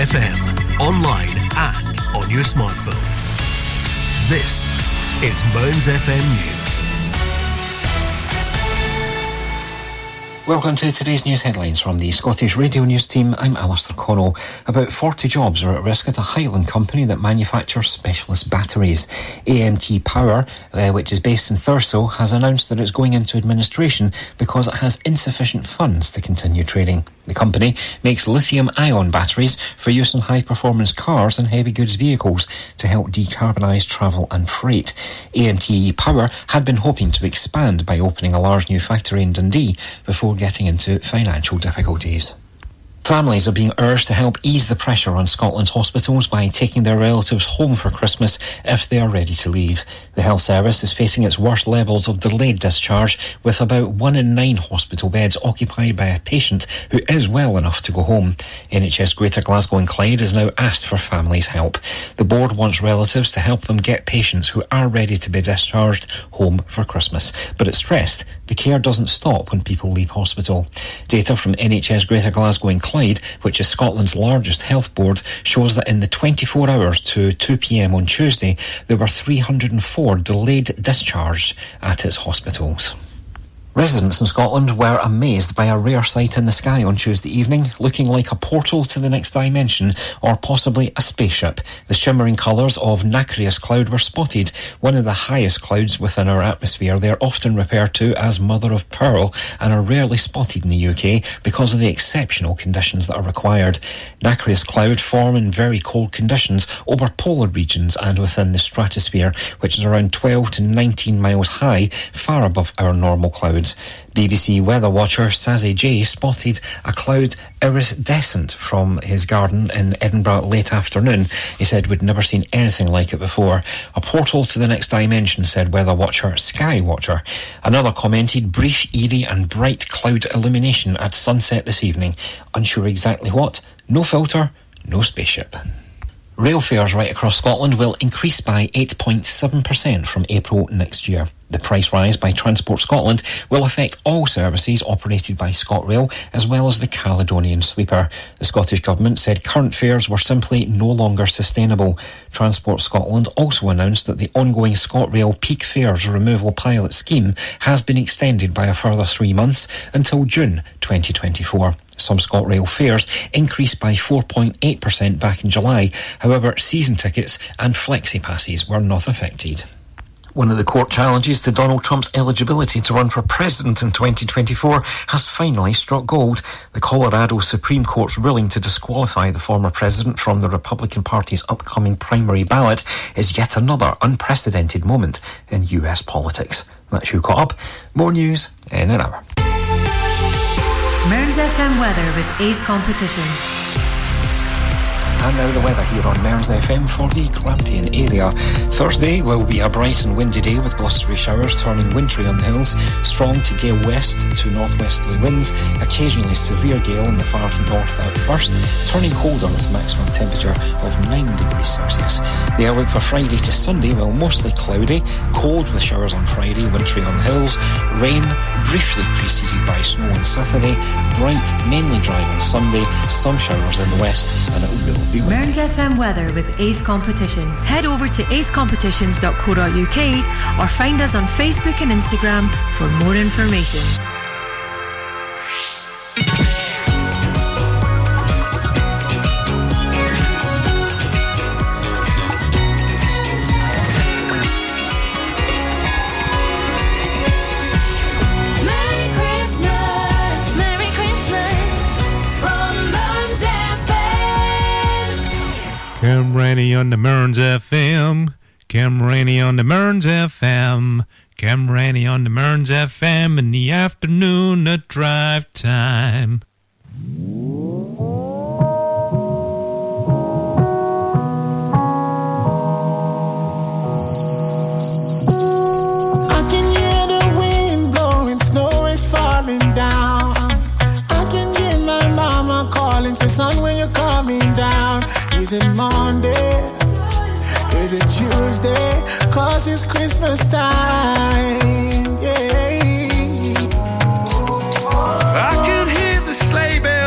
FM, online and on your smartphone. This is Mearns FM News. Welcome to today's news headlines from the Scottish Radio News team. I'm Alastair Connell. About 40 jobs are at risk at a Highland company that manufactures specialist batteries. AMT Power, uh, which is based in Thurso, has announced that it's going into administration because it has insufficient funds to continue trading. The company makes lithium ion batteries for use in high performance cars and heavy goods vehicles to help decarbonise travel and freight. AMT Power had been hoping to expand by opening a large new factory in Dundee before getting into financial difficulties. Families are being urged to help ease the pressure on Scotland's hospitals by taking their relatives home for Christmas if they are ready to leave. The health service is facing its worst levels of delayed discharge, with about one in nine hospital beds occupied by a patient who is well enough to go home. NHS Greater Glasgow and Clyde has now asked for families' help. The board wants relatives to help them get patients who are ready to be discharged home for Christmas, but it stressed the care doesn't stop when people leave hospital. Data from NHS Greater Glasgow and Clyde, which is Scotland's largest health board, shows that in the 24 hours to 2 pm on Tuesday, there were 304 delayed discharges at its hospitals. Residents in Scotland were amazed by a rare sight in the sky on Tuesday evening, looking like a portal to the next dimension or possibly a spaceship. The shimmering colours of nacreous cloud were spotted, one of the highest clouds within our atmosphere. They are often referred to as mother of pearl and are rarely spotted in the UK because of the exceptional conditions that are required. Nacreous cloud form in very cold conditions over polar regions and within the stratosphere, which is around 12 to 19 miles high, far above our normal clouds. BBC weather watcher Sazzy J spotted a cloud iridescent from his garden in Edinburgh late afternoon. He said we'd never seen anything like it before. A portal to the next dimension, said weather watcher Sky Watcher. Another commented brief, eerie and bright cloud illumination at sunset this evening. Unsure exactly what? No filter, no spaceship. Rail fares right across Scotland will increase by 8.7% from April next year. The price rise by Transport Scotland will affect all services operated by ScotRail as well as the Caledonian Sleeper. The Scottish Government said current fares were simply no longer sustainable. Transport Scotland also announced that the ongoing ScotRail peak fares removal pilot scheme has been extended by a further three months until June 2024. Some ScotRail fares increased by 4.8% back in July. However, season tickets and flexi passes were not affected. One of the court challenges to Donald Trump's eligibility to run for president in 2024 has finally struck gold. The Colorado Supreme Court's ruling to disqualify the former president from the Republican Party's upcoming primary ballot is yet another unprecedented moment in US politics. That's you caught up. More news in an hour. Mearns FM weather with Ace Competitions. And now the weather here on Mearns FM for the Grampian area. Thursday will be a bright and windy day with blustery showers turning wintry on the hills, strong to gale west to northwesterly winds, occasionally severe gale in the far north at first, turning colder with maximum temperature of 9 degrees Celsius. The outlook for Friday to Sunday will mostly cloudy, cold with showers on Friday, wintry on the hills, rain briefly preceded by snow on Saturday, bright, mainly dry on Sunday, some showers in the west, and it will be Mearns FM weather with Ace Competitions. Head over to acecompetitions.co.uk or find us on Facebook and Instagram for more information. Cam Rainey on the Mearns FM. Cam Rainey on the Mearns FM. Cam Rainey on the Mearns FM in the afternoon at drive time. I can hear the wind blowing, snow is falling down. I can hear my mama calling, say, son, when you're coming down. Is it Monday? Is it Tuesday? Cause it's Christmas time. Yeah. I could hear the sleigh bells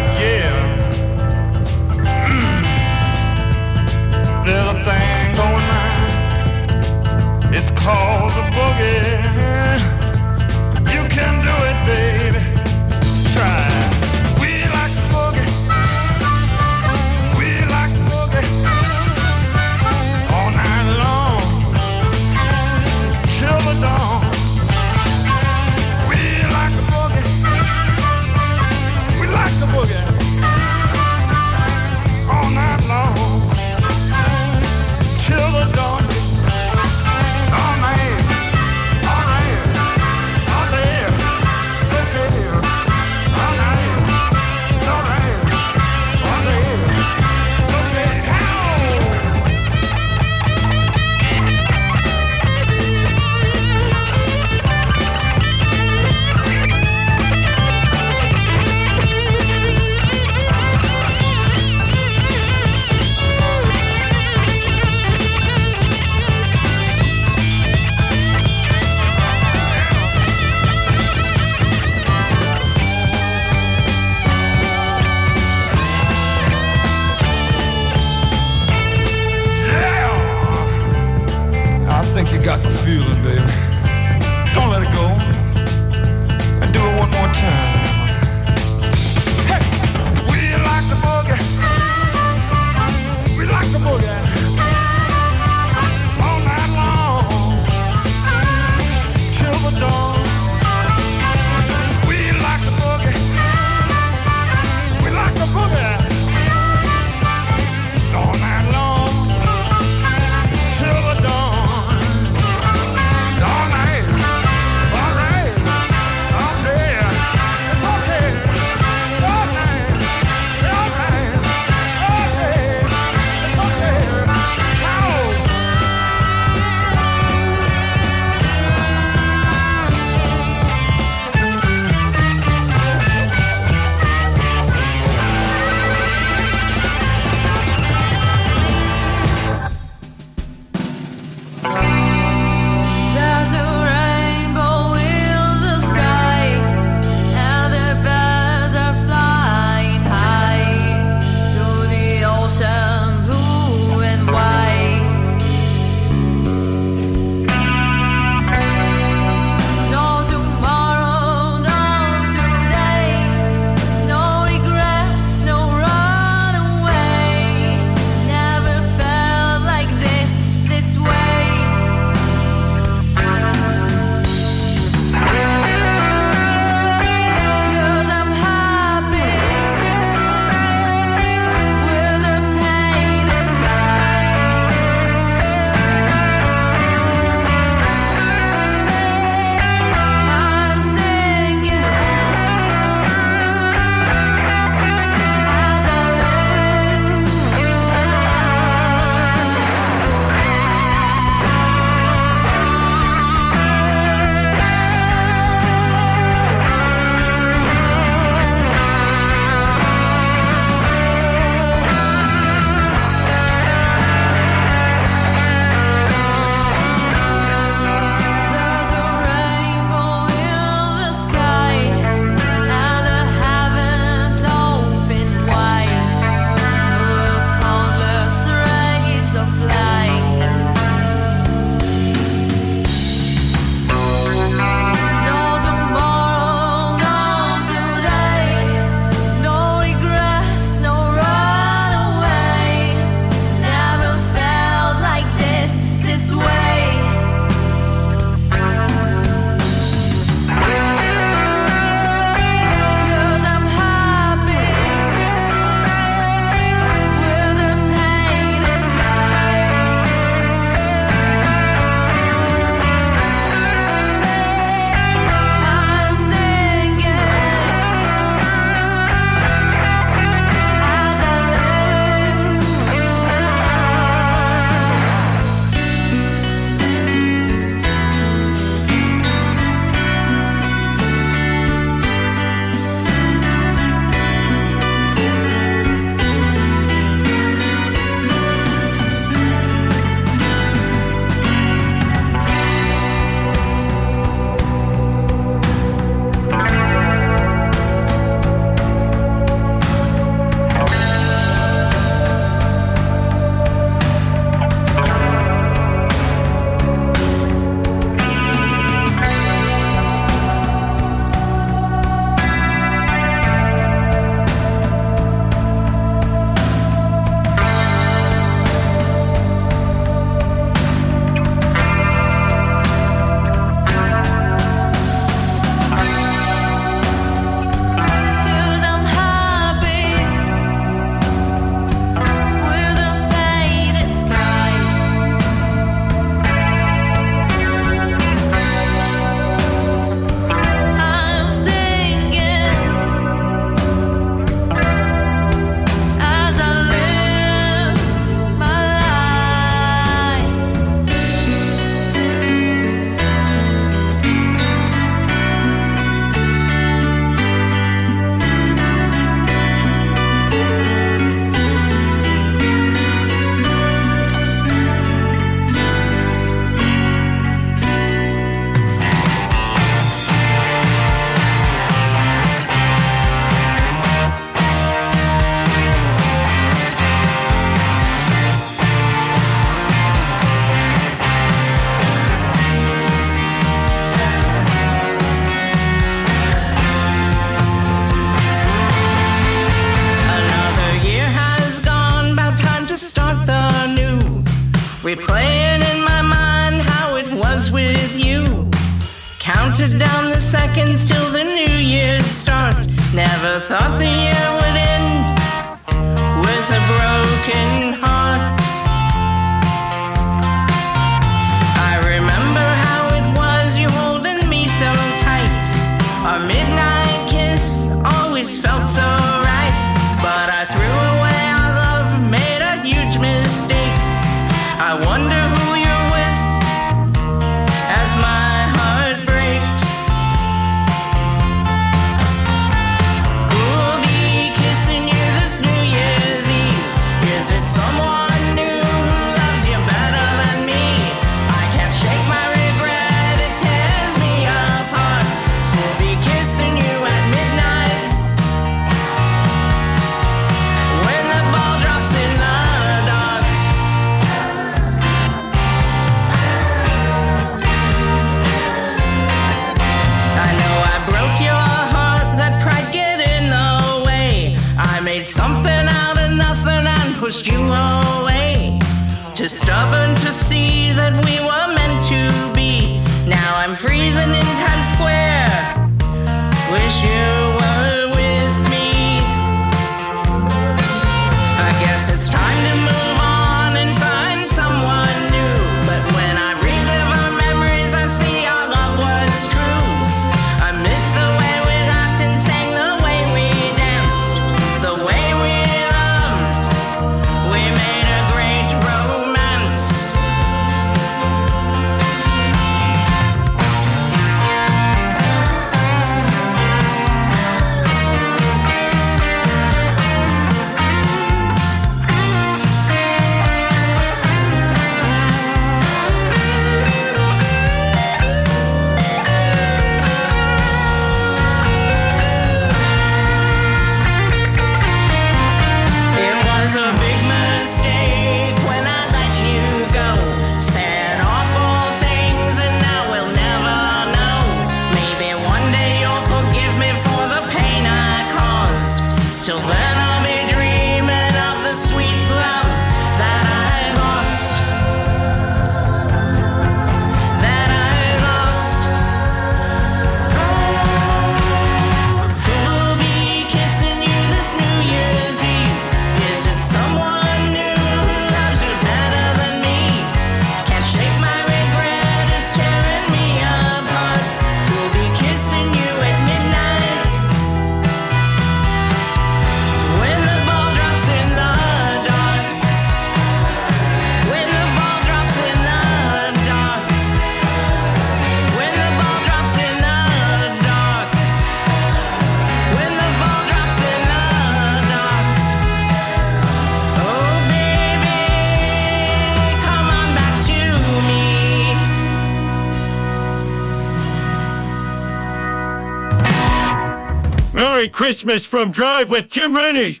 Christmas from Drive with Tim Rennie.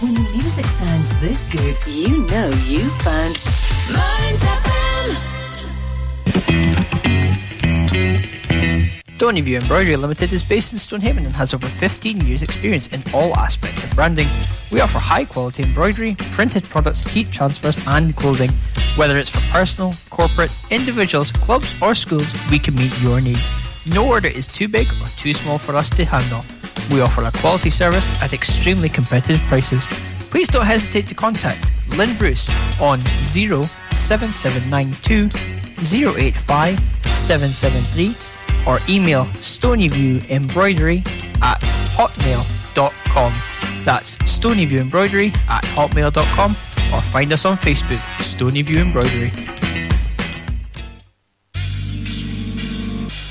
When the music sounds this good, you know you found Mearns FM. Stoneyview Embroidery Limited is based in Stonehaven and has over 15 years' experience in all aspects of branding. We offer high quality embroidery, printed products, heat transfers, and clothing. Whether it's for personal, corporate, individuals, clubs, or schools, we can meet your needs. No order is too big or too small for us to handle. We offer a quality service at extremely competitive prices. Please don't hesitate to contact Lynn Bruce on 07792 085 773 or email stonyviewembroidery at hotmail.com. That's stonyviewembroidery at hotmail.com or find us on Facebook, Stonyview Embroidery.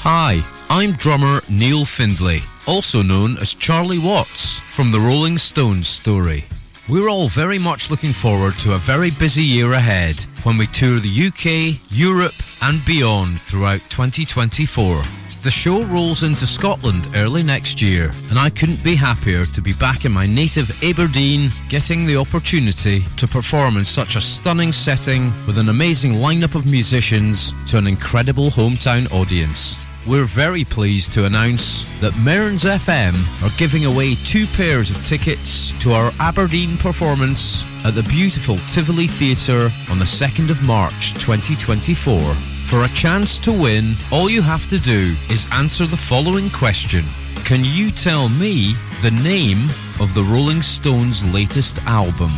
Hi, I'm drummer Neil Findlay, also known as Charlie Watts from the Rolling Stones story. We're all very much looking forward to a very busy year ahead when we tour the UK, Europe, and beyond throughout 2024. The show rolls into Scotland early next year, and I couldn't be happier to be back in my native Aberdeen, getting the opportunity to perform in such a stunning setting with an amazing lineup of musicians to an incredible hometown audience. We're very pleased to announce that Mearns FM are giving away two pairs of tickets to our Aberdeen performance at the beautiful Tivoli Theatre on the 2nd of March 2024. For a chance to win, all you have to do is answer the following question Can you tell me the name of the Rolling Stones' latest album?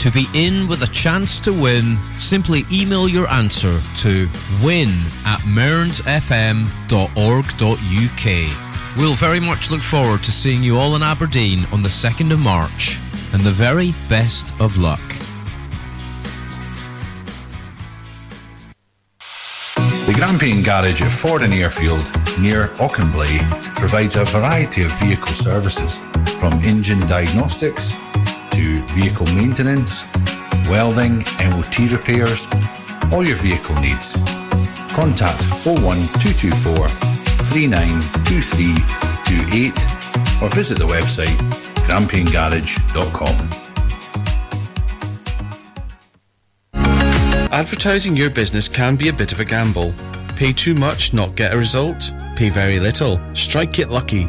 To be in with a chance to win, simply email your answer to win at mearnsfm.org.uk. We'll very much look forward to seeing you all in Aberdeen on the 2nd of March, and the very best of luck. The Grampian Garage at Fordoun Airfield near Auchenblae provides a variety of vehicle services from engine diagnostics vehicle maintenance, welding, MOT repairs, all your vehicle needs. Contact 01224 392328 or visit the website grampiangarage.com. Advertising your business can be a bit of a gamble. Pay too much, not get a result. Pay very little, strike it lucky.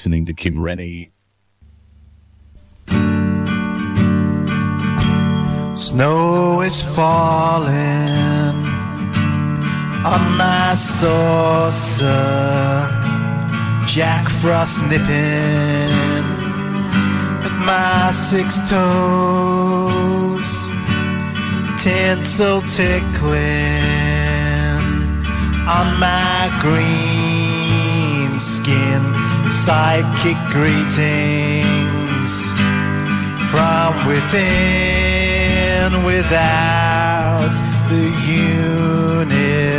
Listening to Kim Rennie. Snow is falling on my saucer. Jack Frost nipping at my six toes. Tinsel tickling on my green skin. Sidekick greetings from within, without the universe.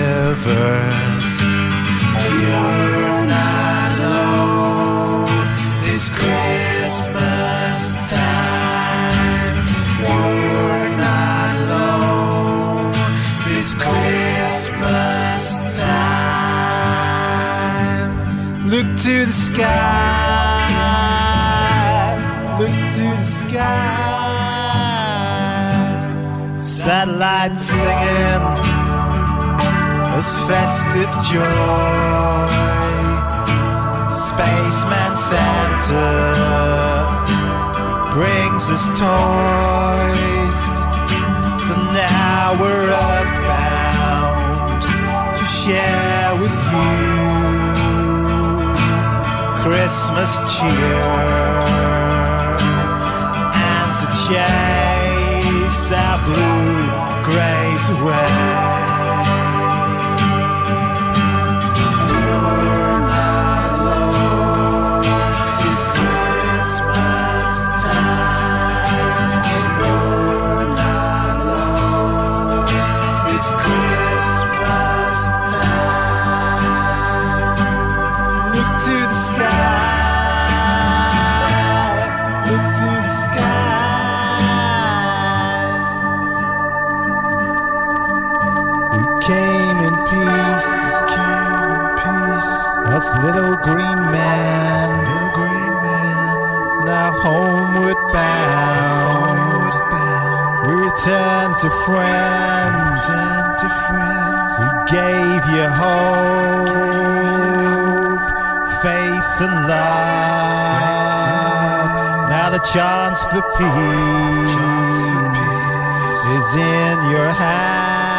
Look to the sky. Look to the sky. Satellites singing this festive joy. Spaceman Santa brings us toys. So now we're earthbound to share with you Christmas cheer and to chase our blue grays away. Friends. We gave you hope, faith and love. Now the chance for peace is in your hands.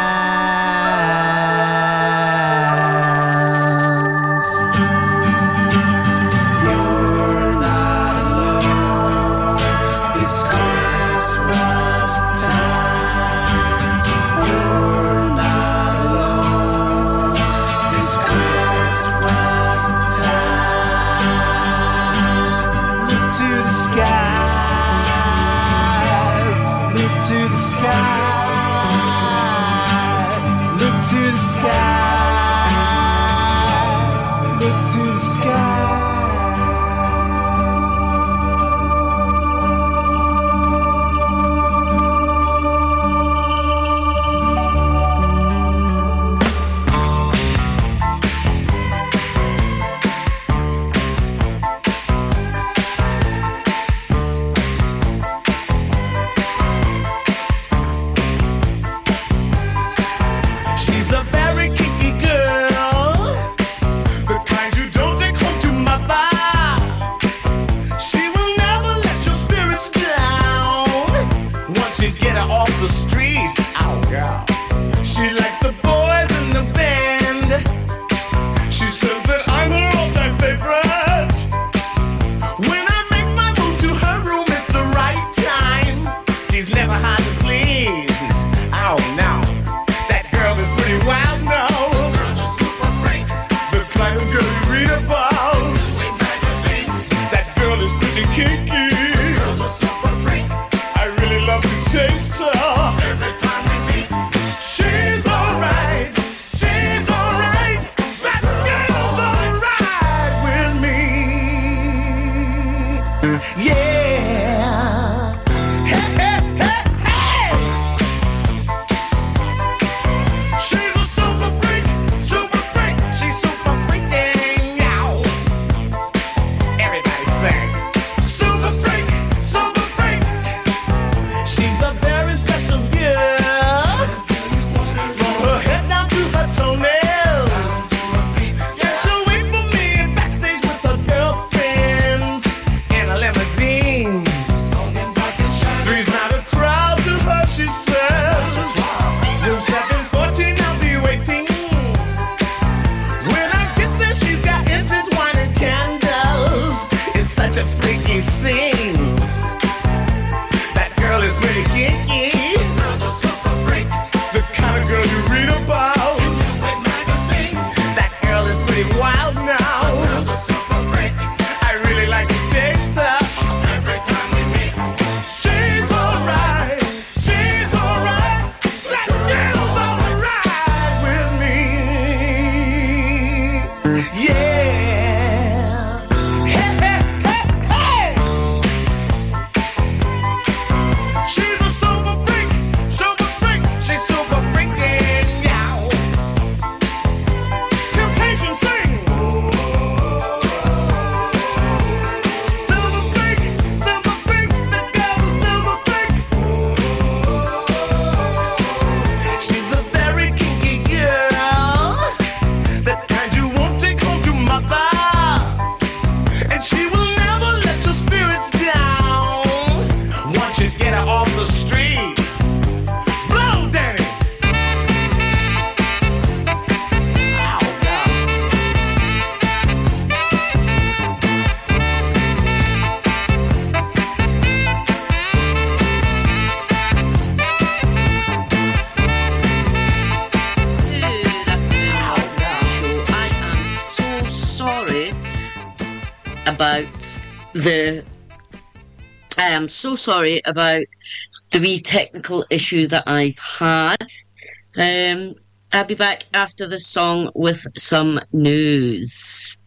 about the. I am so sorry about the wee technical issue that I've had. Um, I'll be back after the song with some news.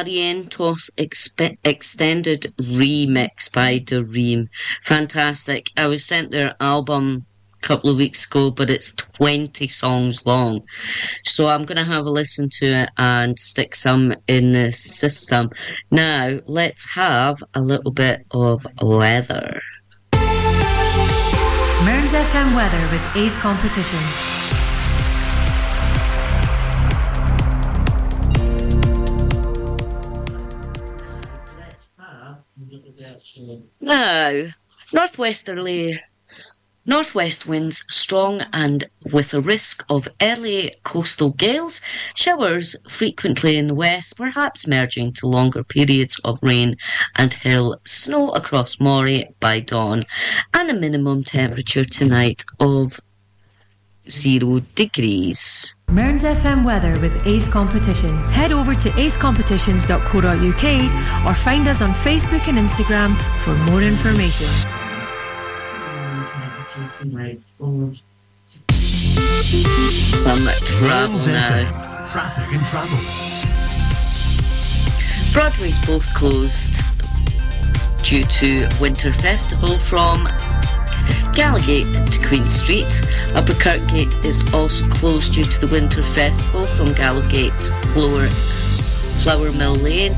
Barrientos expe- Extended Remix by Dareem. Fantastic. I was sent their album a couple of weeks ago, but it's 20 songs long. So I'm going to have a listen to it and stick some in the system. Now, let's have a little bit of weather. Mearns FM weather with Ace Competitions. Now, northwesterly, northwest winds strong and with a risk of early coastal gales, showers frequently in the west, perhaps merging to longer periods of rain and hill snow across Moray by dawn, and a minimum temperature tonight of zero degrees. Mearns FM weather with Ace Competitions. Head over to acecompetitions.co.uk or find us on Facebook and Instagram for more information. Some travel now. Traffic and travel. Broadway's both closed due to Winter Festival from Gallowgate to Queen Street. Upper Kirkgate is also closed due to the Winter Festival from Gallowgate, Flower, Flourmill Lane,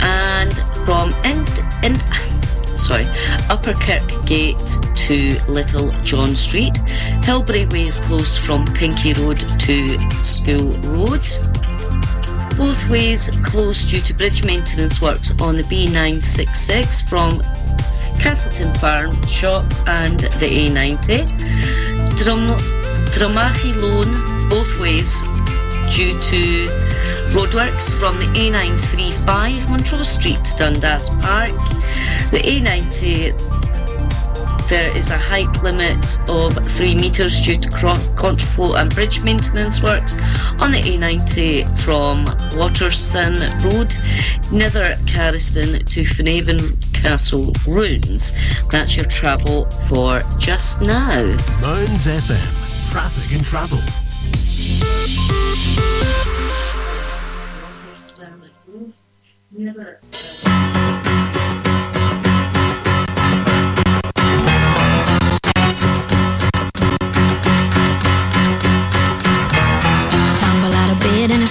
and from End, End, sorry, Upper Kirkgate to Little John Street. Hillbury Way is closed from Pinky Road to School Road. Both ways closed due to bridge maintenance works on the B966 from Castleton Farm Shop and the A90. Drum, Drumachi Loan, both ways due to roadworks from the A935 Montrose Street to Dundas Park. The A90 there is a height limit of 3 metres due to cro- contraflow and bridge maintenance works on the A90 from Waterson Road, Nether Carriston to Finhaven Castle Ruins. That's your travel for just now. Mearns FM. Traffic and travel. Tumble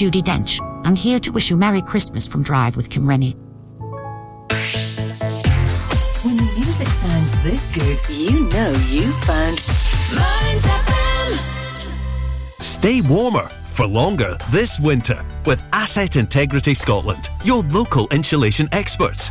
Judi Dench, and here to wish you Merry Christmas from Drive with Kim Rennie. When the music sounds this good, you know you found Mearns FM. Stay warmer for longer this winter with Asset Integrity Scotland, your local insulation experts.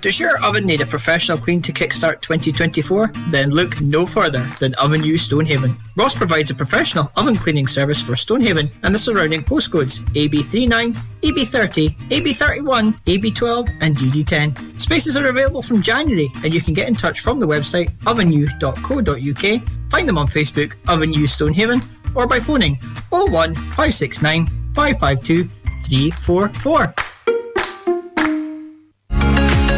Does your oven need a professional clean to kickstart 2024? Then look no further than Oven U Stonehaven. Ross provides a professional oven cleaning service for Stonehaven and the surrounding postcodes AB39, AB30, AB31, AB12, and DD10. Spaces are available from January, and you can get in touch from the website ovenu.co.uk, find them on Facebook, Oven U Stonehaven, or by phoning 01 569 552 344.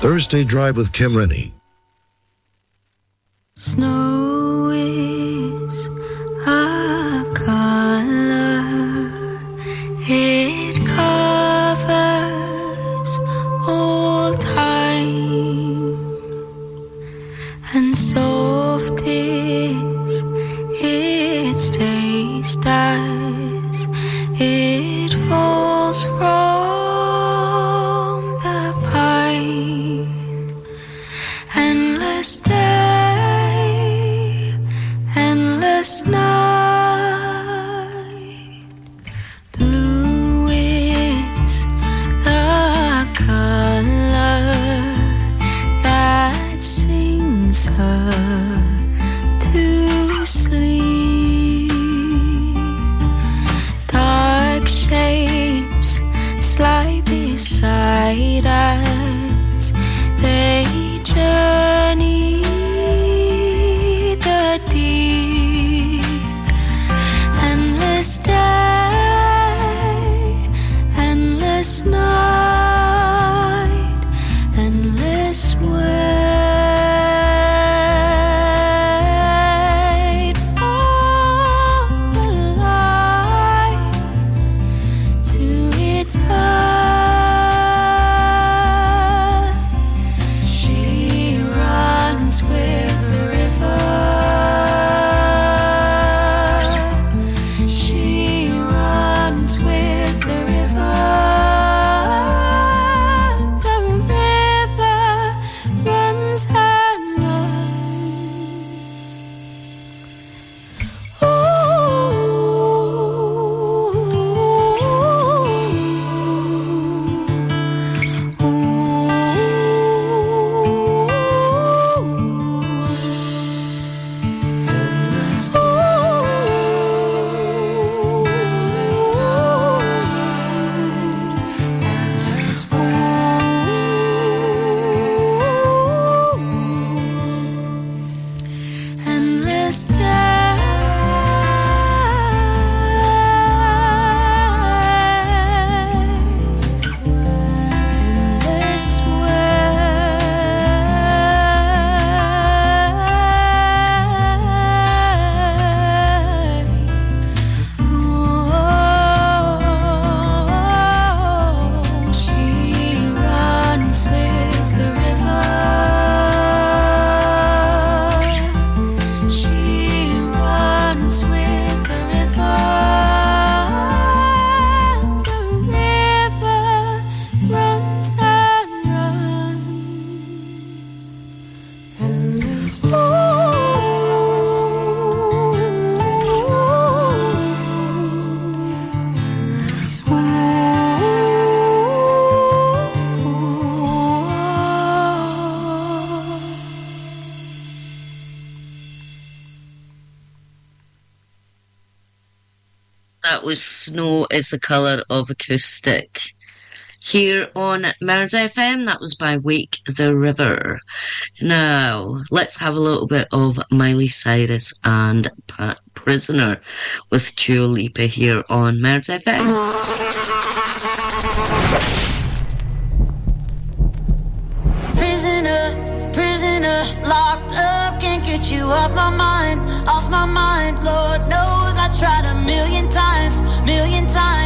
Thursday Drive with Kim Rennie. Snow is the colour of acoustic. Here on Mearns FM, that was by Wake the River. Now, let's have a little bit of Miley Cyrus and Pat Prisoner with Dua Lipa here on Mearns FM. prisoner, prisoner, locked up, can't get you off my mind, off my mind. Lord knows I tried a million times million times.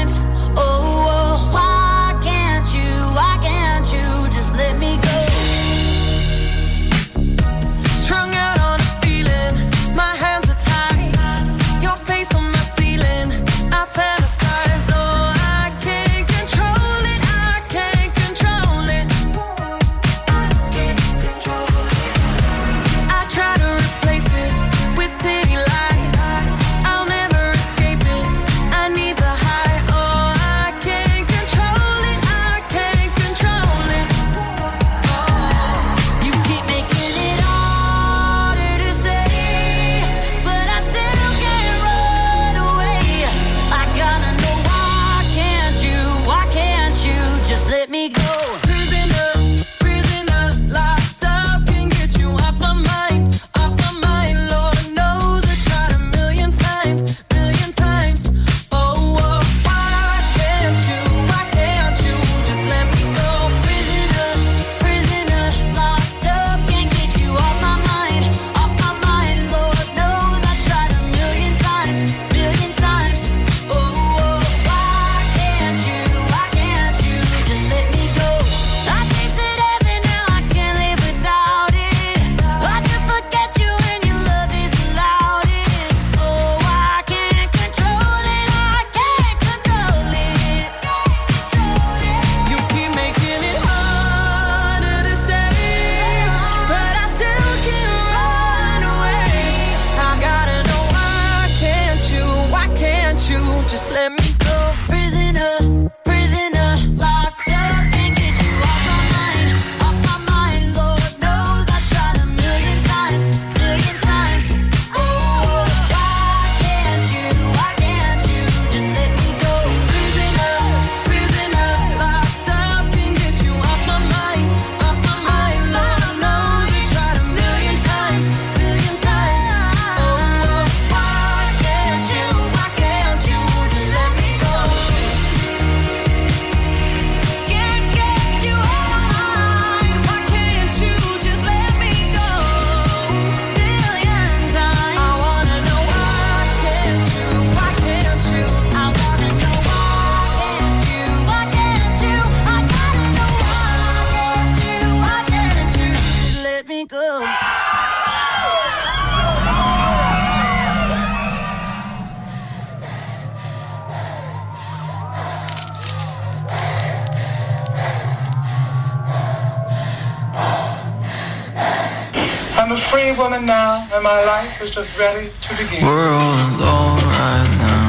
woman now, and my life is just ready to begin. We're all alone right now.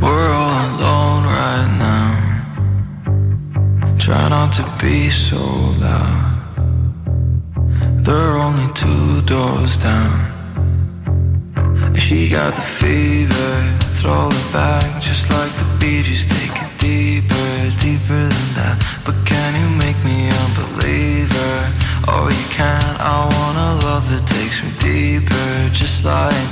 We're all alone right now. Try not to be so loud. There are only two doors down. And she got the fever, throw it back just like the Bee Gees. Take it deeper, deeper than that. slide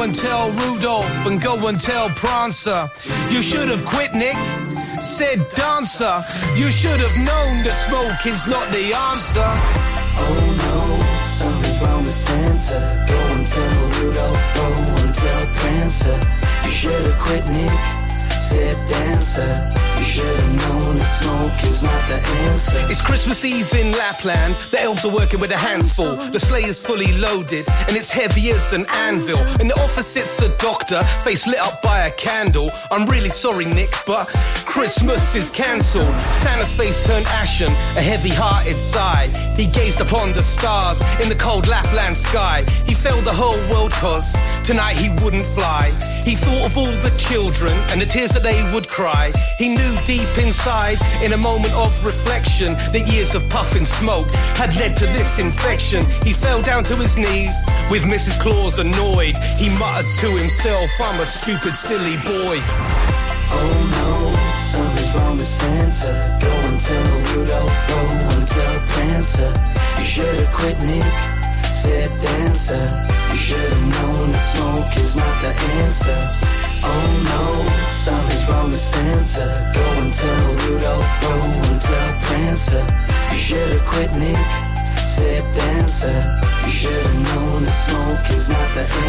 Go and tell Rudolph and go and tell Prancer. You should have quit, Nick. Said dancer. You should have known that smoking's not the answer. Oh no, something's wrong with Santa. Go and tell Rudolph, go and tell Prancer. You should have quit, Nick. Said dancer. It's Christmas Eve in Lapland. The elves are working with their hands full. The sleigh is fully loaded, and it's heavy as an anvil. In the office sits a doctor, face lit up by a candle. I'm really sorry, Nick, but Christmas is cancelled. Santa's face turned ashen, a heavy-hearted sigh. He gazed upon the stars in the cold Lapland sky. He felt the whole world cause tonight he wouldn't fly. He thought of all the children and the tears that they would cry. He knew deep inside, in a moment of reflection, that years of puffing smoke had led to this infection. He fell down to his knees with Mrs. Claus annoyed. He muttered to himself, I'm a stupid, silly boy. Oh no, something's wrong with Santa. Go and tell Rudolph, go and tell Prancer. You should have quit, Nick. Said dancer. You should have known that smoke is not the answer. Oh no, something's wrong with Santa. Go and tell Rudolph, go and tell Prancer. You should have quit, Nick. Said dancer.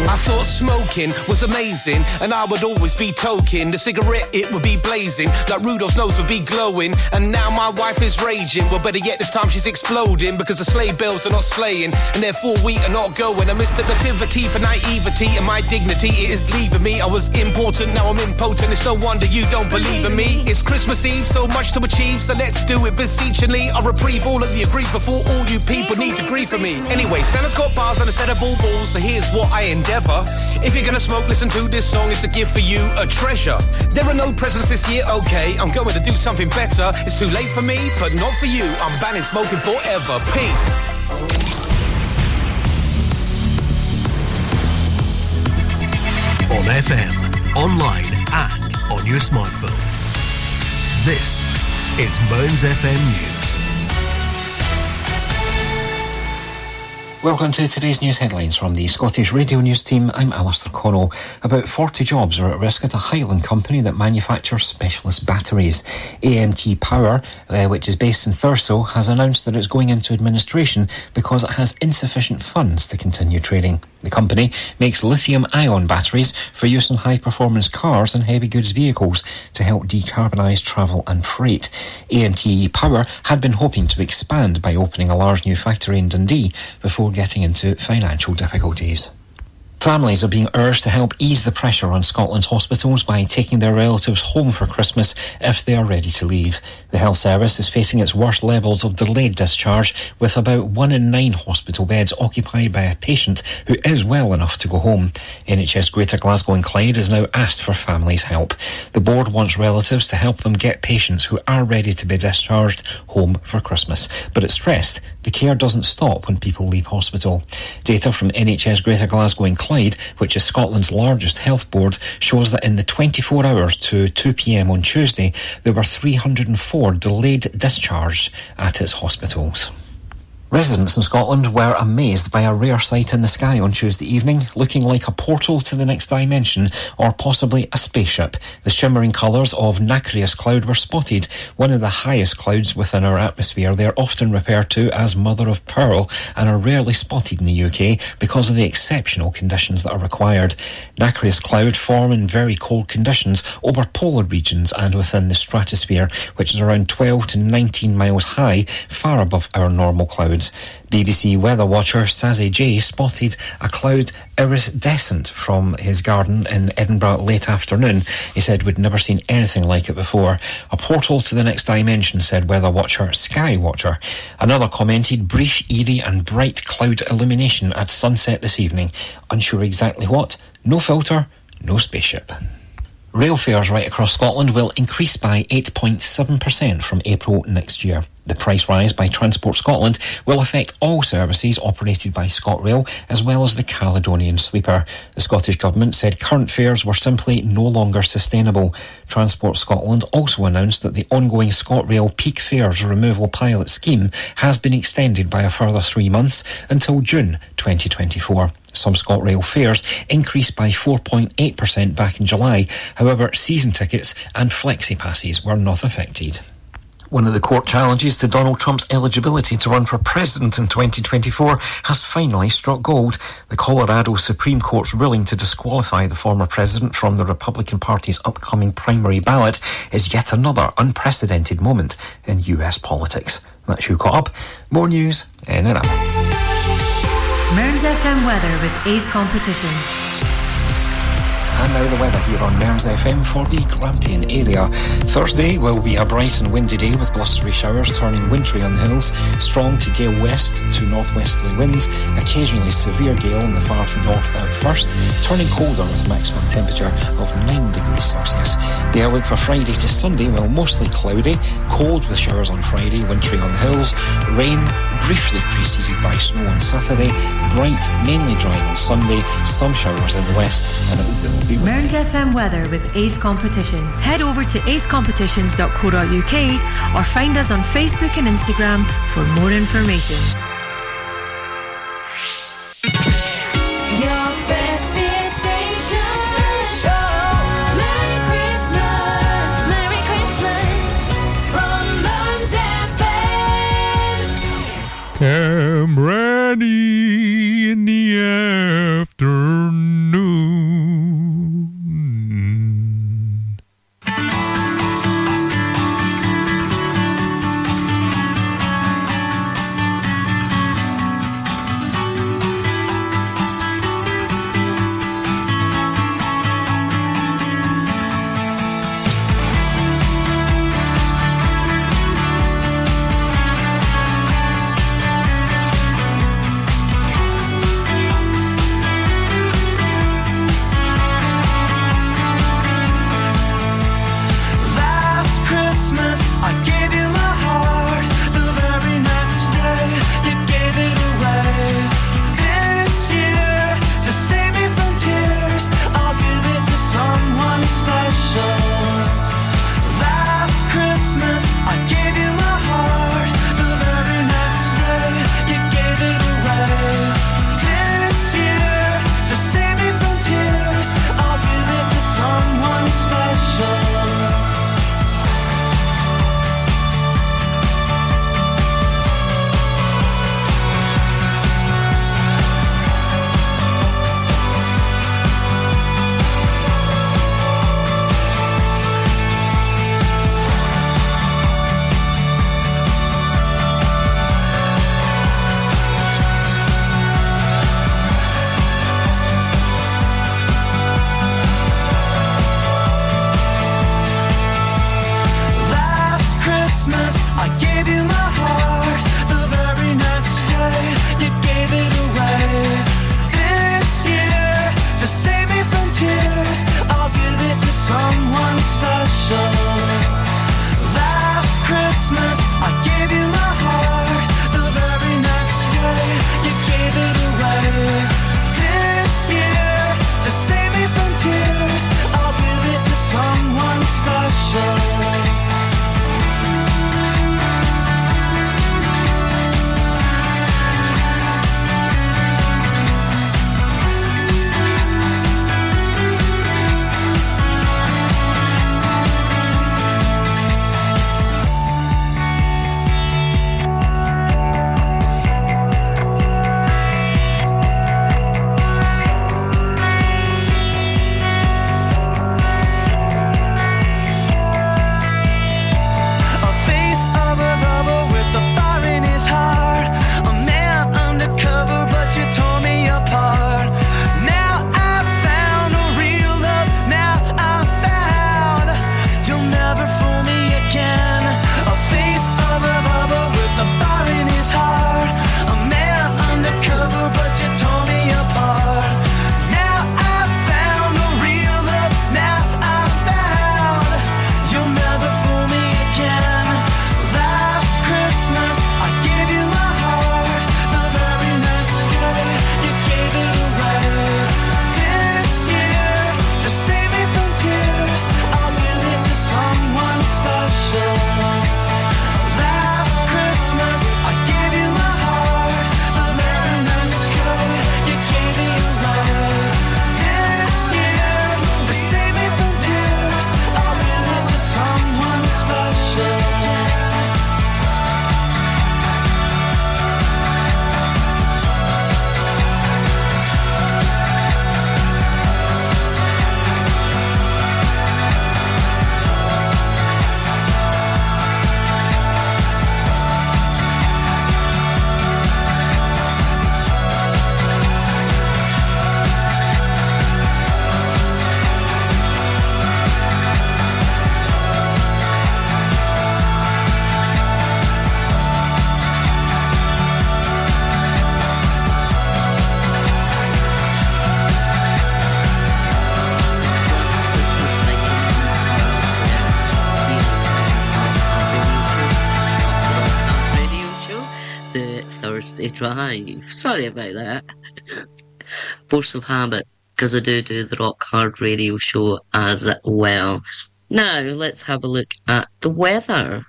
I thought smoking was amazing, and I would always be toking. The cigarette, it would be blazing, like Rudolph's nose would be glowing. And now my wife is raging. Well, better yet, this time she's exploding because the sleigh bells are not slaying, and therefore we are not going. I missed the nativity for naivety, and my dignity it is leaving me. I was important, now I'm impotent. It's no wonder you don't believe in me. It's Christmas Eve, so much to achieve, so let's do it beseechingly. I'll reprieve all of the grief before all you people need to grieve for me. Anyway, Santa's got bars and a set of ball balls, so here's what I endeavor. If you're gonna smoke, listen to this song, it's a gift for you, a treasure. There are no presents this year, okay, I'm going to do something better. It's too late for me, but not for you. I'm banning smoking forever. Peace. On FM, online, and on your smartphone. This is Mearns FM News. Welcome to today's news headlines from the Scottish Radio News team. I'm Alistair Connell. About 40 jobs are at risk at a Highland company that manufactures specialist batteries. AMT Power, uh, which is based in Thurso, has announced that it's going into administration because it has insufficient funds to continue trading. The company makes lithium ion batteries for use in high performance cars and heavy goods vehicles to help decarbonise travel and freight. AMT Power had been hoping to expand by opening a large new factory in Dundee before getting into financial difficulties. Families are being urged to help ease the pressure on Scotland's hospitals by taking their relatives home for Christmas if they are ready to leave. The health service is facing its worst levels of delayed discharge, with about one in nine hospital beds occupied by a patient who is well enough to go home. NHS Greater Glasgow and Clyde has now asked for families' help. The board wants relatives to help them get patients who are ready to be discharged home for Christmas, but it stressed the care doesn't stop when people leave hospital. Data from NHS Greater Glasgow and Clyde, which is Scotland's largest health board, shows that in the 24 hours to 2 pm on Tuesday, there were 304 delayed discharges at its hospitals. Residents in Scotland were amazed by a rare sight in the sky on Tuesday evening, looking like a portal to the next dimension or possibly a spaceship. The shimmering colours of nacreous cloud were spotted, one of the highest clouds within our atmosphere. They are often referred to as mother of pearl and are rarely spotted in the UK because of the exceptional conditions that are required. Nacreous cloud form in very cold conditions over polar regions and within the stratosphere, which is around 12 to 19 miles high, far above our normal clouds. BBC weather watcher Sazzy J spotted a cloud iridescent from his garden in Edinburgh late afternoon. He said we'd never seen anything like it before. A portal to the next dimension, said weather watcher Sky Watcher. Another commented brief, eerie and bright cloud illumination at sunset this evening. Unsure exactly what? No filter, no spaceship. Rail fares right across Scotland will increase by 8.7% from April next year. The price rise by Transport Scotland will affect all services operated by ScotRail as well as the Caledonian Sleeper. The Scottish Government said current fares were simply no longer sustainable. Transport Scotland also announced that the ongoing ScotRail peak fares removal pilot scheme has been extended by a further three months until June 2024. Some ScotRail fares increased by 4.8% back in July. However, season tickets and flexi passes were not affected. One of the court challenges to Donald Trump's eligibility to run for president in 2024 has finally struck gold. The Colorado Supreme Court's ruling to disqualify the former president from the Republican Party's upcoming primary ballot is yet another unprecedented moment in US politics. That's you caught up. More news in an hour. Mearns FM weather with Ace Competitions. And now the weather here on Mearns FM for the Grampian area. Thursday will be a bright and windy day with blustery showers turning wintry on the hills, strong to gale west to northwesterly winds, occasionally severe gale in the far north at first, turning colder with maximum temperature of 9 degrees Celsius. The outlook for Friday to Sunday will mostly cloudy, cold with showers on Friday, wintry on the hills, rain briefly preceded by snow on Saturday, bright, mainly dry on Sunday, some showers in the west, and it will be Mearns FM weather with Ace Competitions. Head over to acecompetitions.co.uk or find us on Facebook and Instagram for more information. Your festive station. Merry Christmas, Merry Christmas from Mearns FM. Kim Rennie in the afternoon. Drive. Sorry about that. Force of habit, because I do do the Rock Hard radio show as well. Now, let's have a look at the weather.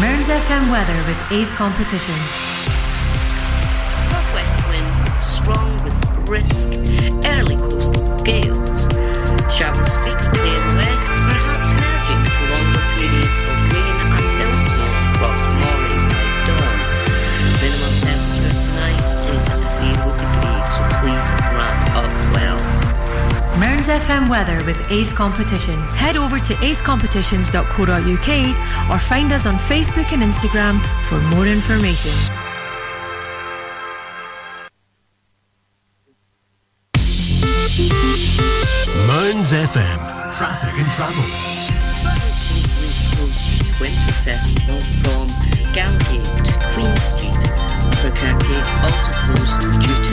Mearns FM weather with Ace Competitions. Northwest winds strong with brisk early coastal FM weather with Ace Competitions. Head over to acecompetitions.co.uk or find us on Facebook and Instagram for more information. Mearns FM. Traffic and travel. Winter Festival from Gallowgate to Queen Street. Upper Kirkgate also closed due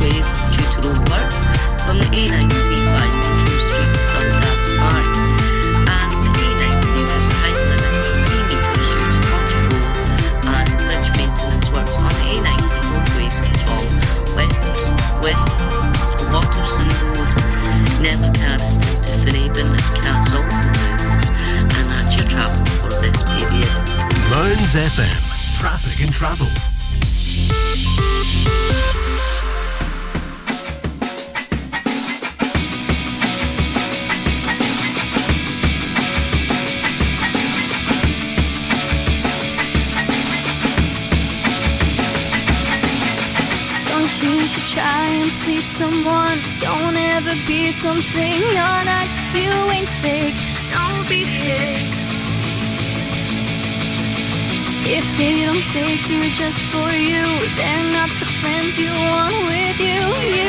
ways due to road works from the A93 by Montrose Street Dundas Park. And the A90 there's a height limit of 18 metres due to Portugal and bridge maintenance works on the A90 both ways from West, West Watterson Road, Nethercariston to Finhaven Castle. And that's your travel for this period. Mearns FM. Traffic and travel. Try and please someone. Don't ever be something you're not. You ain't fake. Don't be fake. If they don't take you just for you, they're not the friends you want with you.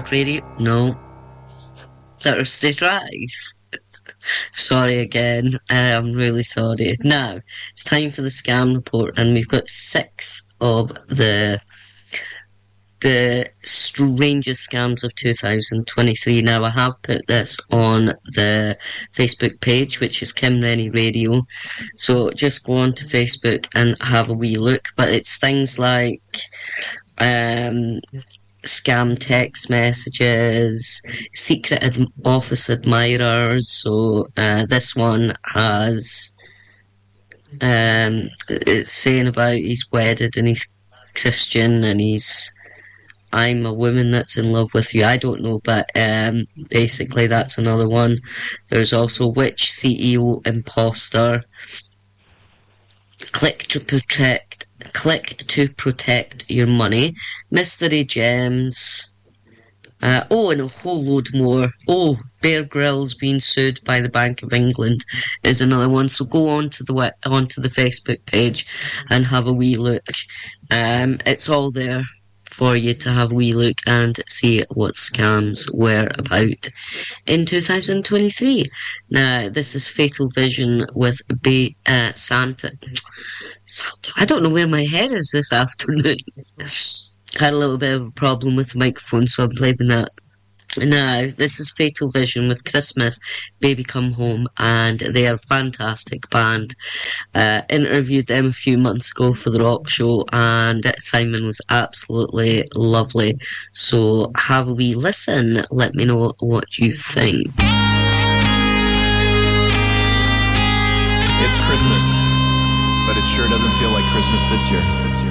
Radio. No. Thursday Drive. sorry again. I'm really sorry. Now, it's time for the scam report, and we've got six of the the strangest scams of 2023. Now, I have put this on the Facebook page, which is Kim Rennie Radio. So just go on to Facebook and have a wee look. But it's things like um, scam text messages, secret ad- office admirers. So uh, this one has um, it's saying about he's wedded and he's Christian and he's I'm a woman that's in love with you. I don't know, but um, basically that's another one. There's also which CEO imposter. Click to protect. Click to protect your money. Mystery gems. Uh, oh, and a whole load more. Oh, Bear Grylls being sued by the Bank of England is another one. So go on to the onto the Facebook page and have a wee look. Um, it's all there for you to have a wee look and see what scams were about in 2023. Now, this is Fatal Vision with B- uh, Santa. Santa. I don't know where my head is this afternoon. Had a little bit of a problem with the microphone, so I'm blaming that. Now, this is Fatal Vision with Christmas, Baby Come Home, and they are a fantastic band. Uh, interviewed them a few months ago for the rock show, and Simon was absolutely lovely. So have a wee listen. Let me know what you think. It's Christmas, but it sure doesn't feel like Christmas this year.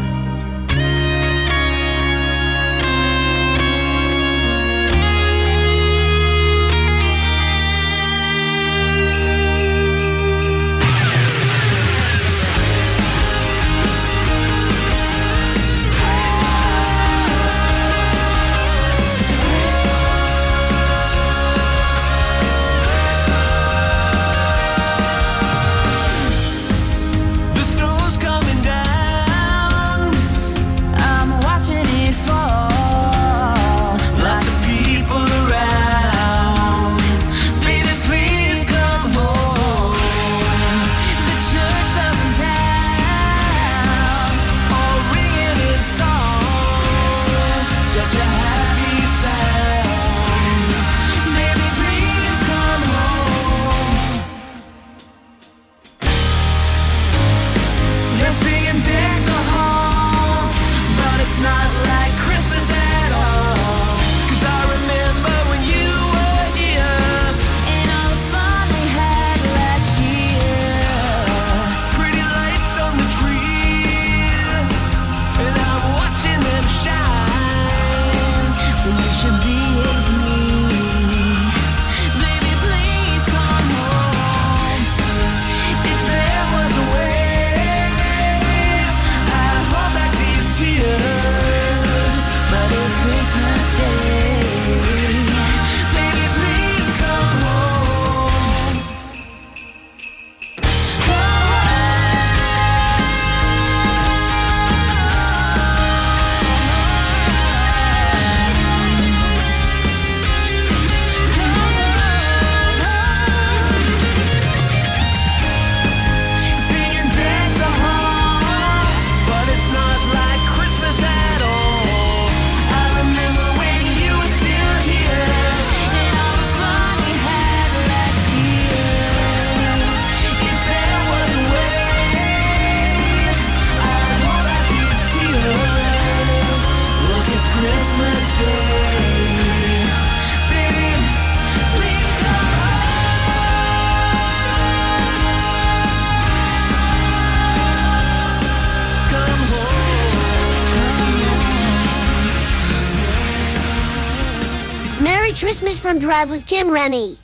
Christmas with Kim Rennie.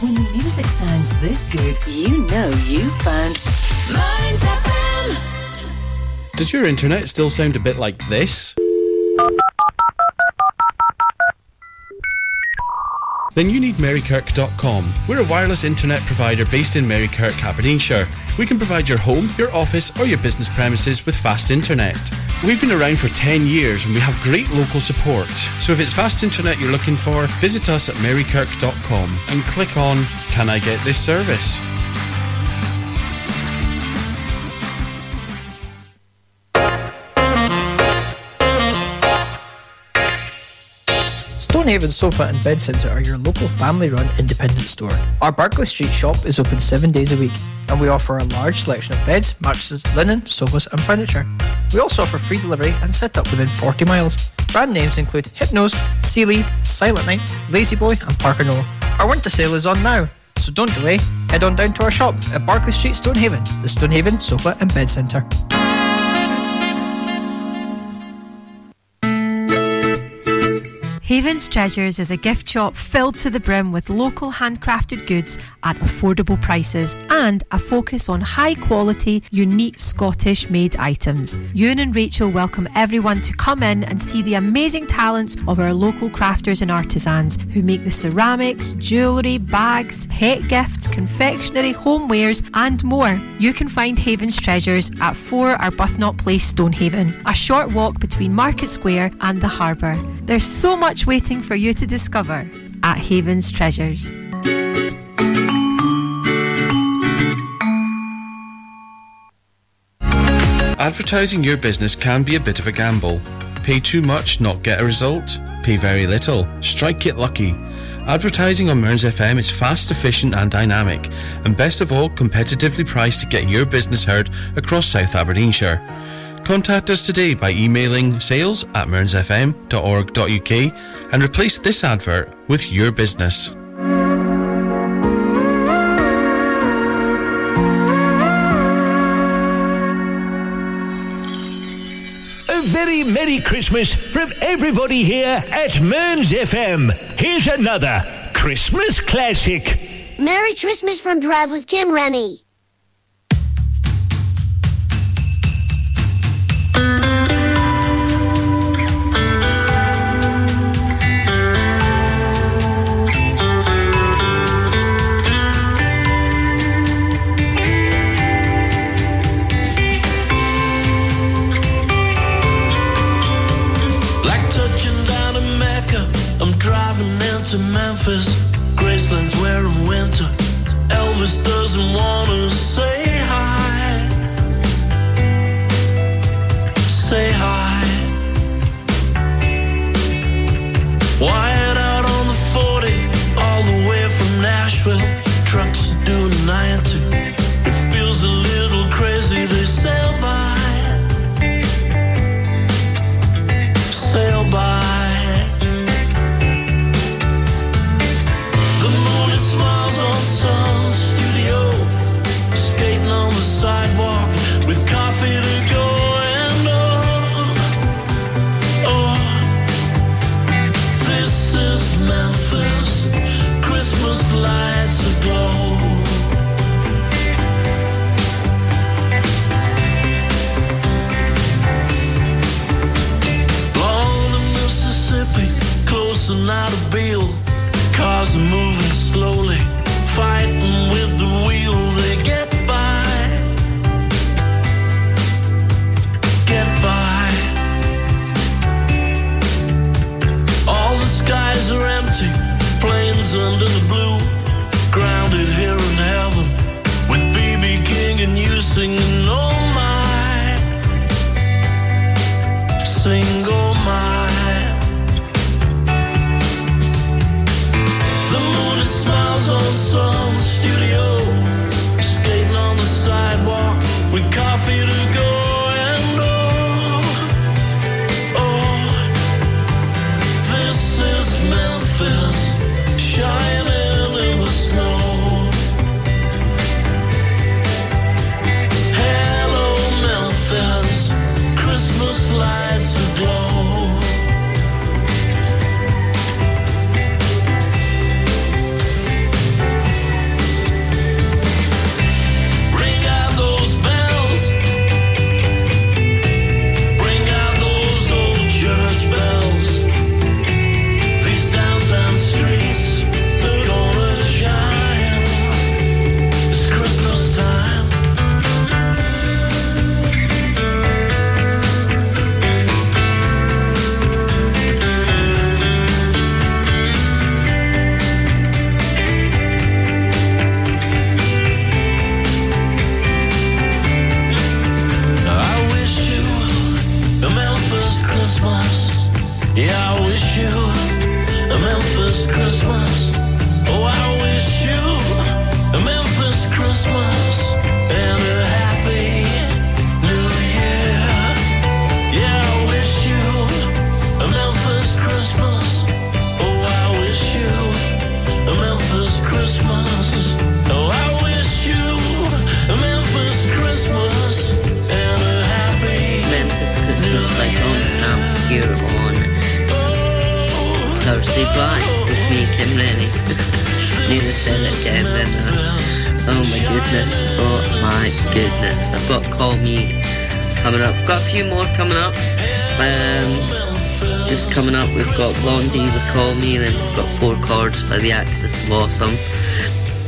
When music sounds this good, you know you found Mearns FM. Does your internet still sound a bit like this? Then you need Marykirk.com. We're a wireless internet provider based in Marykirk, Aberdeenshire. We can provide your home, your office, or your business premises with fast internet. We've been around for 10 years and we have great local support. So if it's fast internet you're looking for, visit us at marykirk.com and click on Can I get this service? Stonehaven Sofa and Bed Centre are your local family run independent store. Our Barclay Street shop is open seven days a week and we offer a large selection of beds, mattresses, linen, sofas, and furniture. We also offer free delivery and set up within 40 miles. Brand names include Hypnos, Sealy, Silentnight, Lazy Boy, and Parker Knoll. Our winter sale is on now, so don't delay. Head on down to our shop at Barclay Street, Stonehaven, the Stonehaven Sofa and Bed Centre. Haven's Treasures is a gift shop filled to the brim with local handcrafted goods at affordable prices and a focus on high quality, unique Scottish made items. Ewan and Rachel welcome everyone to come in and see the amazing talents of our local crafters and artisans who make the ceramics, jewellery, bags, pet gifts, confectionery, homewares, and more. You can find Haven's Treasures at 4 Arbuthnot Place, Stonehaven, a short walk between Market Square and the harbour. There's so much waiting for you to discover at Haven's Treasures. Advertising your business can be a bit of a gamble. Pay too much, not get a result. Pay very little, strike it lucky. Advertising on Mearns FM is fast, efficient, and dynamic, and best of all, competitively priced to get your business heard across South Aberdeenshire. Contact us today by emailing sales at mearnsfm.org.uk and replace this advert with your business. A very Merry Christmas from everybody here at Mearns FM. Here's another Christmas classic. Merry Christmas from Drive with Kim Rennie. Into Memphis. Graceland's wearing winter. Elvis doesn't wanna say hi. Say hi. Wired out on the 40, all the way from Nashville. Trucks are doing 90. Cars are moving slowly, fighting with the wheel. They get by, get by. All the skies are empty, planes under the blue. Grounded here in heaven, with BB King and you singing, oh my single oh mind. The moon smiles on some studio, skating on the sidewalk the Axis War song.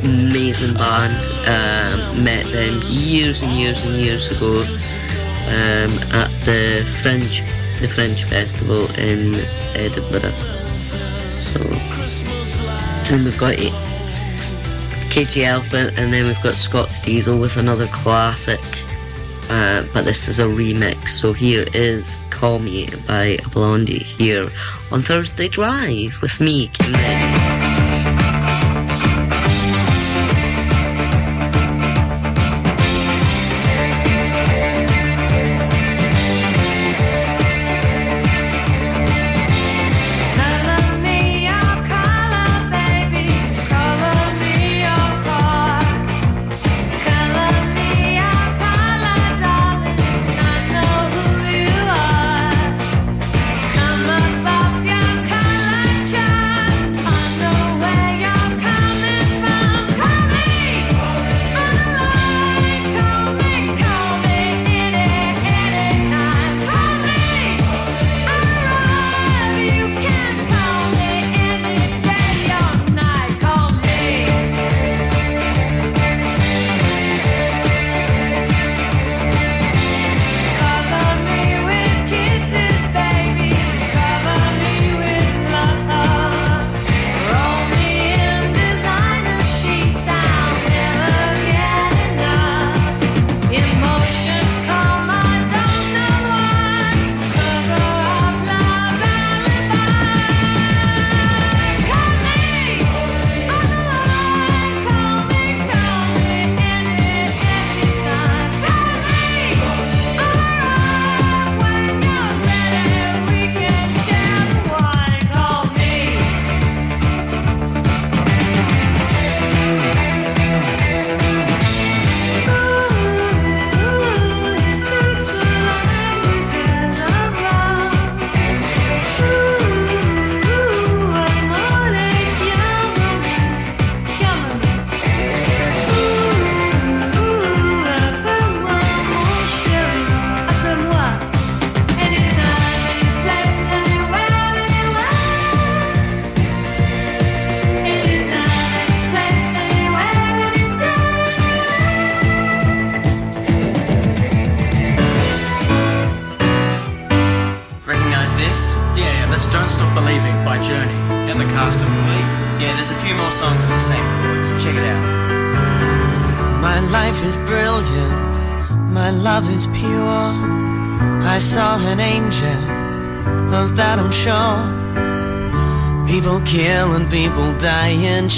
Amazing band. Um, met them years and years and years ago um, at the French, the Fringe Festival in Edinburgh. So, then we've got it. KG Elephant, and then we've got Scott's Diesel with another classic, uh, but this is a remix. So here is Call Me by Blondie here on Thursday Drive with me, Kim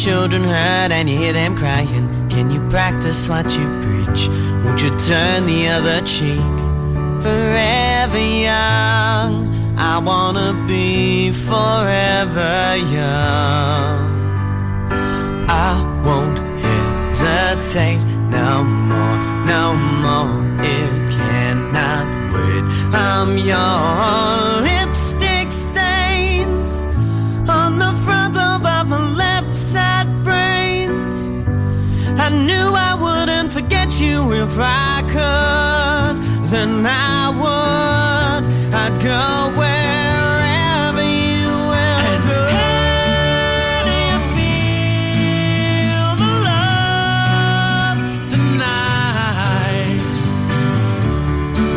children hurt and you hear them crying. Can you practice what you preach? Won't you turn the other cheek? Forever young, I wanna be forever young. if I could, then I would. I'd go wherever you will and go. Can you feel the love tonight?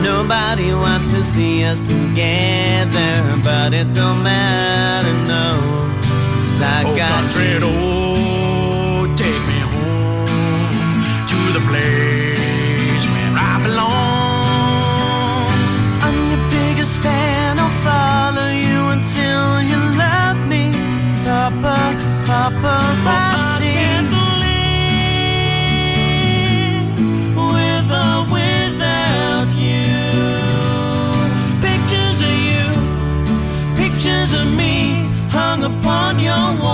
Nobody wants to see us together, but it don't matter, no. Cause I oh, got Padre, you. don't want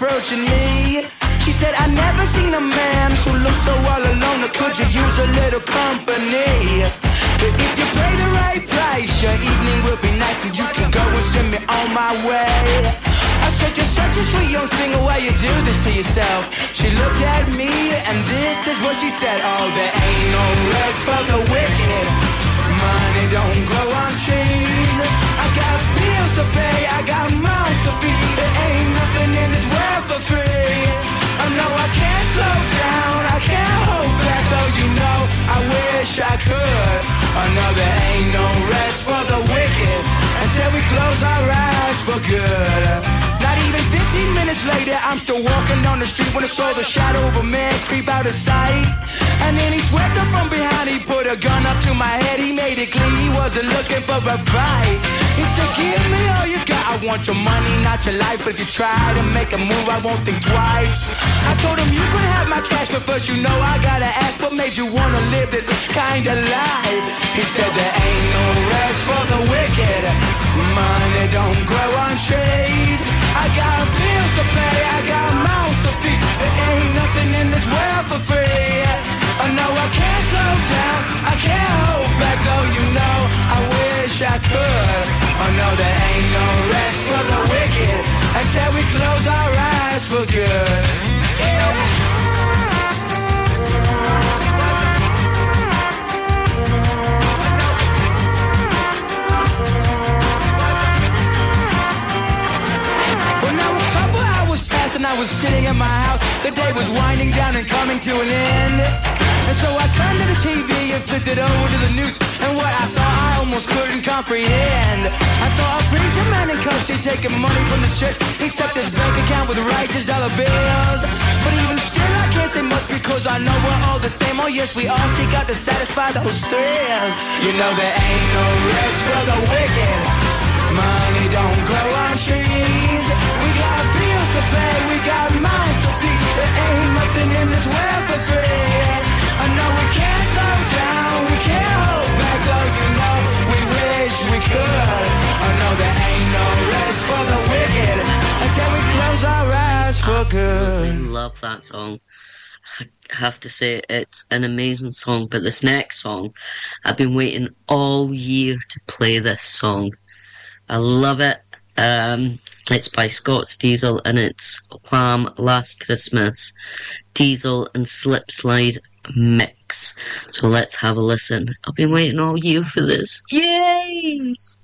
approaching me. She said, I never seen a man who looks so all alone. Or could you use a little company? But if you pay the right price, your evening will be nice and you can go and send me on my way. I said, You're such a sweet young thing, why you do this to yourself? She looked at me and this is what she said. Oh, there ain't no rest for the wicked. Money don't grow on trees. I got bills to pay, I got mouths to feed. In this world for free. I know I can't slow down, I can't hold back, though you know I wish I could. I know there ain't no rest for the wicked until we close our eyes for good. Not even 15 minutes later, I'm still walking the street when I saw the shadow of a man creep out of sight. And then he swept up from behind, he put a gun up to my head, he made it clear he wasn't looking for a fight. He said, Give me all you got, I want your money, not your life. If you try to make a move, I won't think twice. I told him you could have my cash, but first you know I gotta ask what made you wanna live this kind of life. He said, There ain't no rest for the wicked. Money don't grow on trees. I got bills to pay, I got mouths to feed. There ain't nothing in this world for free. Oh, I know I can't slow down, I can't hold back, though you know I wish I could. I know there ain't no rest for the wicked until we close our eyes for good. Passed and I was sitting in my house. The day was winding down and coming to an end. And so I turned to the TV and flipped it over to the news. And what I saw, I almost couldn't comprehend. I saw a preacher man in he taking money from the church. He stuffed his bank account with righteous dollar bills. But even still, I can't say much because I know we're all the same. Oh, yes, we all seek out to satisfy those thrills. You know, there ain't no rest for the wicked. Money don't grow on trees. We got bills to pay, we got mouths to feed. There ain't nothing in this world for free. Could. I know there ain't no rest for the wicked until we close our eyes for good. I love that song. I have to say it's an amazing song, but this next song, I've been waiting all year to play this song. I love it. Um, it's by Scott's Diesel and it's Wham Last Christmas. Diesel and Slipslide mix. So let's have a listen. I've been waiting all year for this. Yay! Well,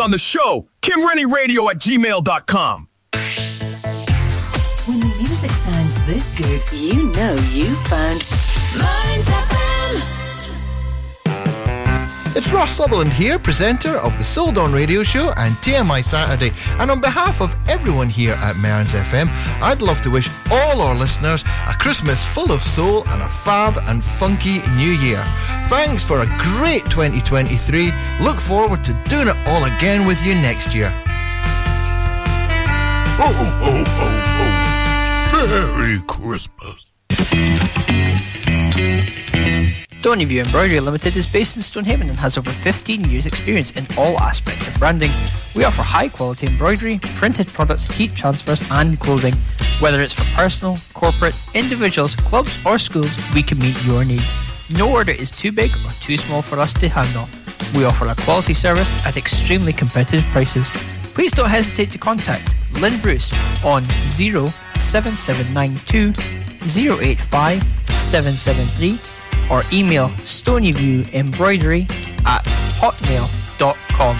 on the show? KimRennieRadio at gmail.com. When the music sounds this good, you know you found Mearns FM. It's Ross Sutherland here, presenter of the Sold On Radio Show and TMI Saturday. And on behalf of everyone here at Mearns FM, I'd love to wish all our listeners a Christmas full of soul and a fab and funky new year. Thanks for a great 2023. Look forward to doing it all again with you next year. Ho, ho, ho, ho. Merry Christmas. Stoneyview Embroidery Limited is based in Stonehaven and has over 15 years' experience in all aspects of branding. We offer high quality embroidery, printed products, heat transfers, and clothing. Whether it's for personal, corporate, individuals, clubs, or schools, we can meet your needs. No order is too big or too small for us to handle. We offer a quality service at extremely competitive prices. Please don't hesitate to contact Lynn Bruce on 07792 085 773 or email stonyviewembroidery at hotmail.com.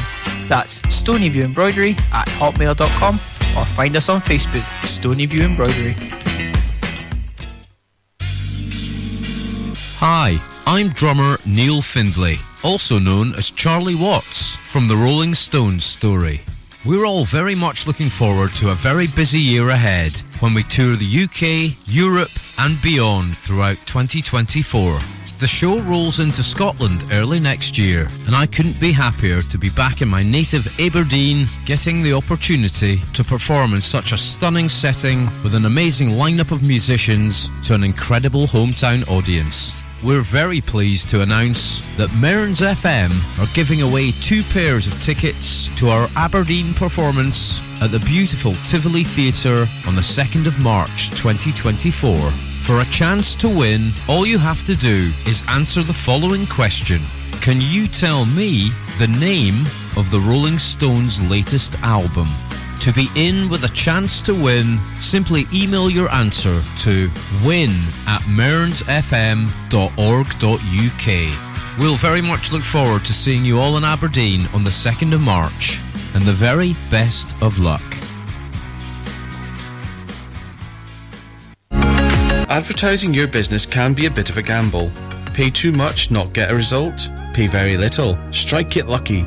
That's stonyviewembroidery at hotmail.com or find us on Facebook, Stonyview Embroidery. Hi, I'm drummer Neil Findlay, also known as Charlie Watts from the Rolling Stones story. We're all very much looking forward to a very busy year ahead when we tour the UK, Europe, and beyond throughout 2024. The show rolls into Scotland early next year, and I couldn't be happier to be back in my native Aberdeen, getting the opportunity to perform in such a stunning setting with an amazing lineup of musicians to an incredible hometown audience. We're very pleased to announce that Mearns FM are giving away two pairs of tickets to our Aberdeen performance at the beautiful Tivoli Theatre on the 2nd of March 2024. For a chance to win, all you have to do is answer the following question Can you tell me the name of the Rolling Stones' latest album? To be in with a chance to win, simply email your answer to win at mearnsfm.org.uk. We'll very much look forward to seeing you all in Aberdeen on the 2nd of March, and the very best of luck. Advertising your business can be a bit of a gamble. Pay too much, not get a result. Pay very little, strike it lucky.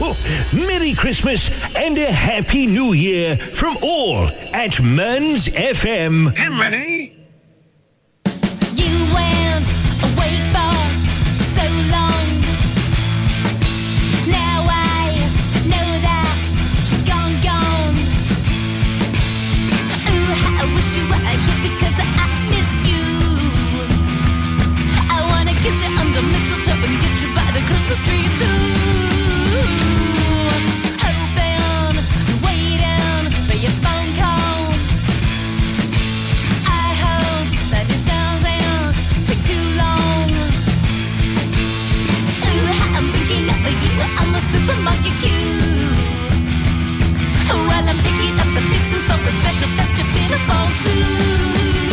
Merry Christmas and a Happy New Year from all at Mearns FM. Get ready? You went away for so long. Now I know that you're gone, gone. Ooh, I wish you were here because I miss you. I wanna kiss you under mistletoe and get you by the Christmas tree too. While I'm picking up the fixings for a special festive dinner for two.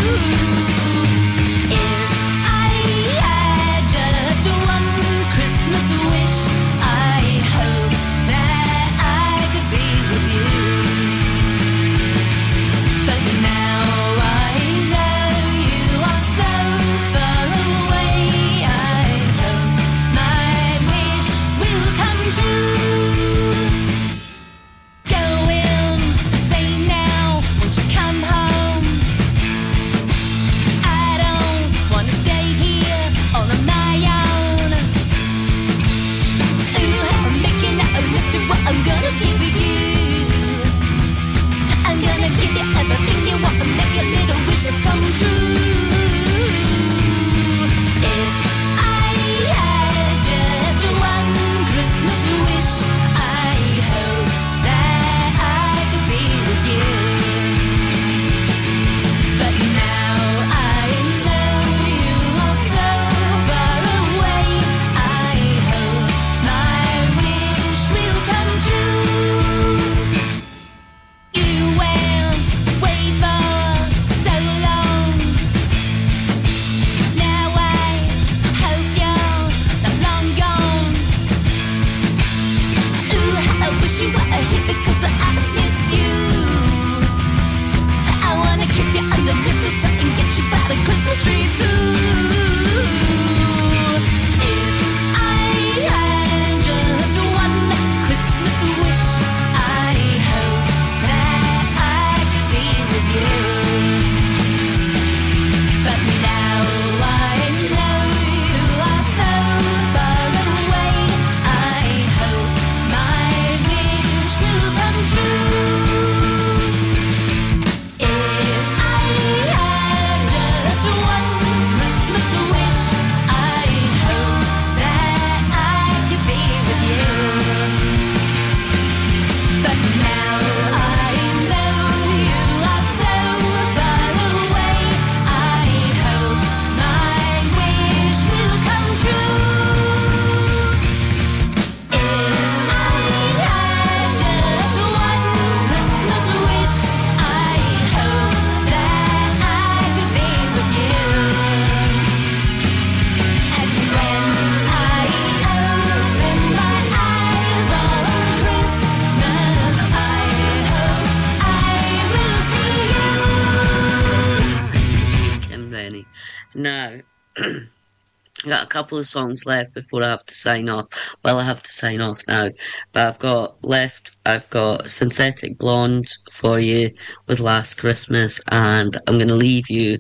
Couple of songs left before I have to sign off. Well, I have to sign off now, but I've got left. I've got Synthetic Blonde for you with Last Christmas, and I'm going to leave you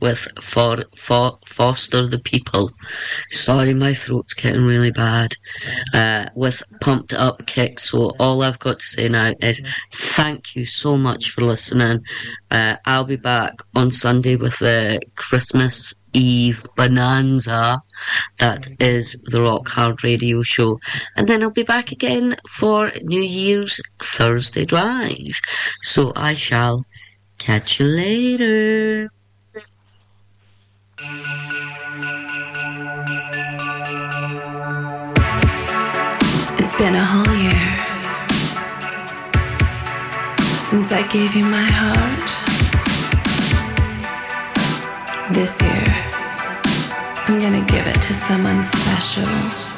with for, for Foster the People. Sorry, my throat's getting really bad. Uh, with Pumped Up Kick. So all I've got to say now is thank you so much for listening. Uh, I'll be back on Sunday with the Christmas Eve Bonanza. That is the Rock Hard Radio Show. And then I'll be back again for New Year's Thursday Drive. So I shall catch you later. It's been a whole year since I gave you my heart. This year, I'm gonna give it to someone special.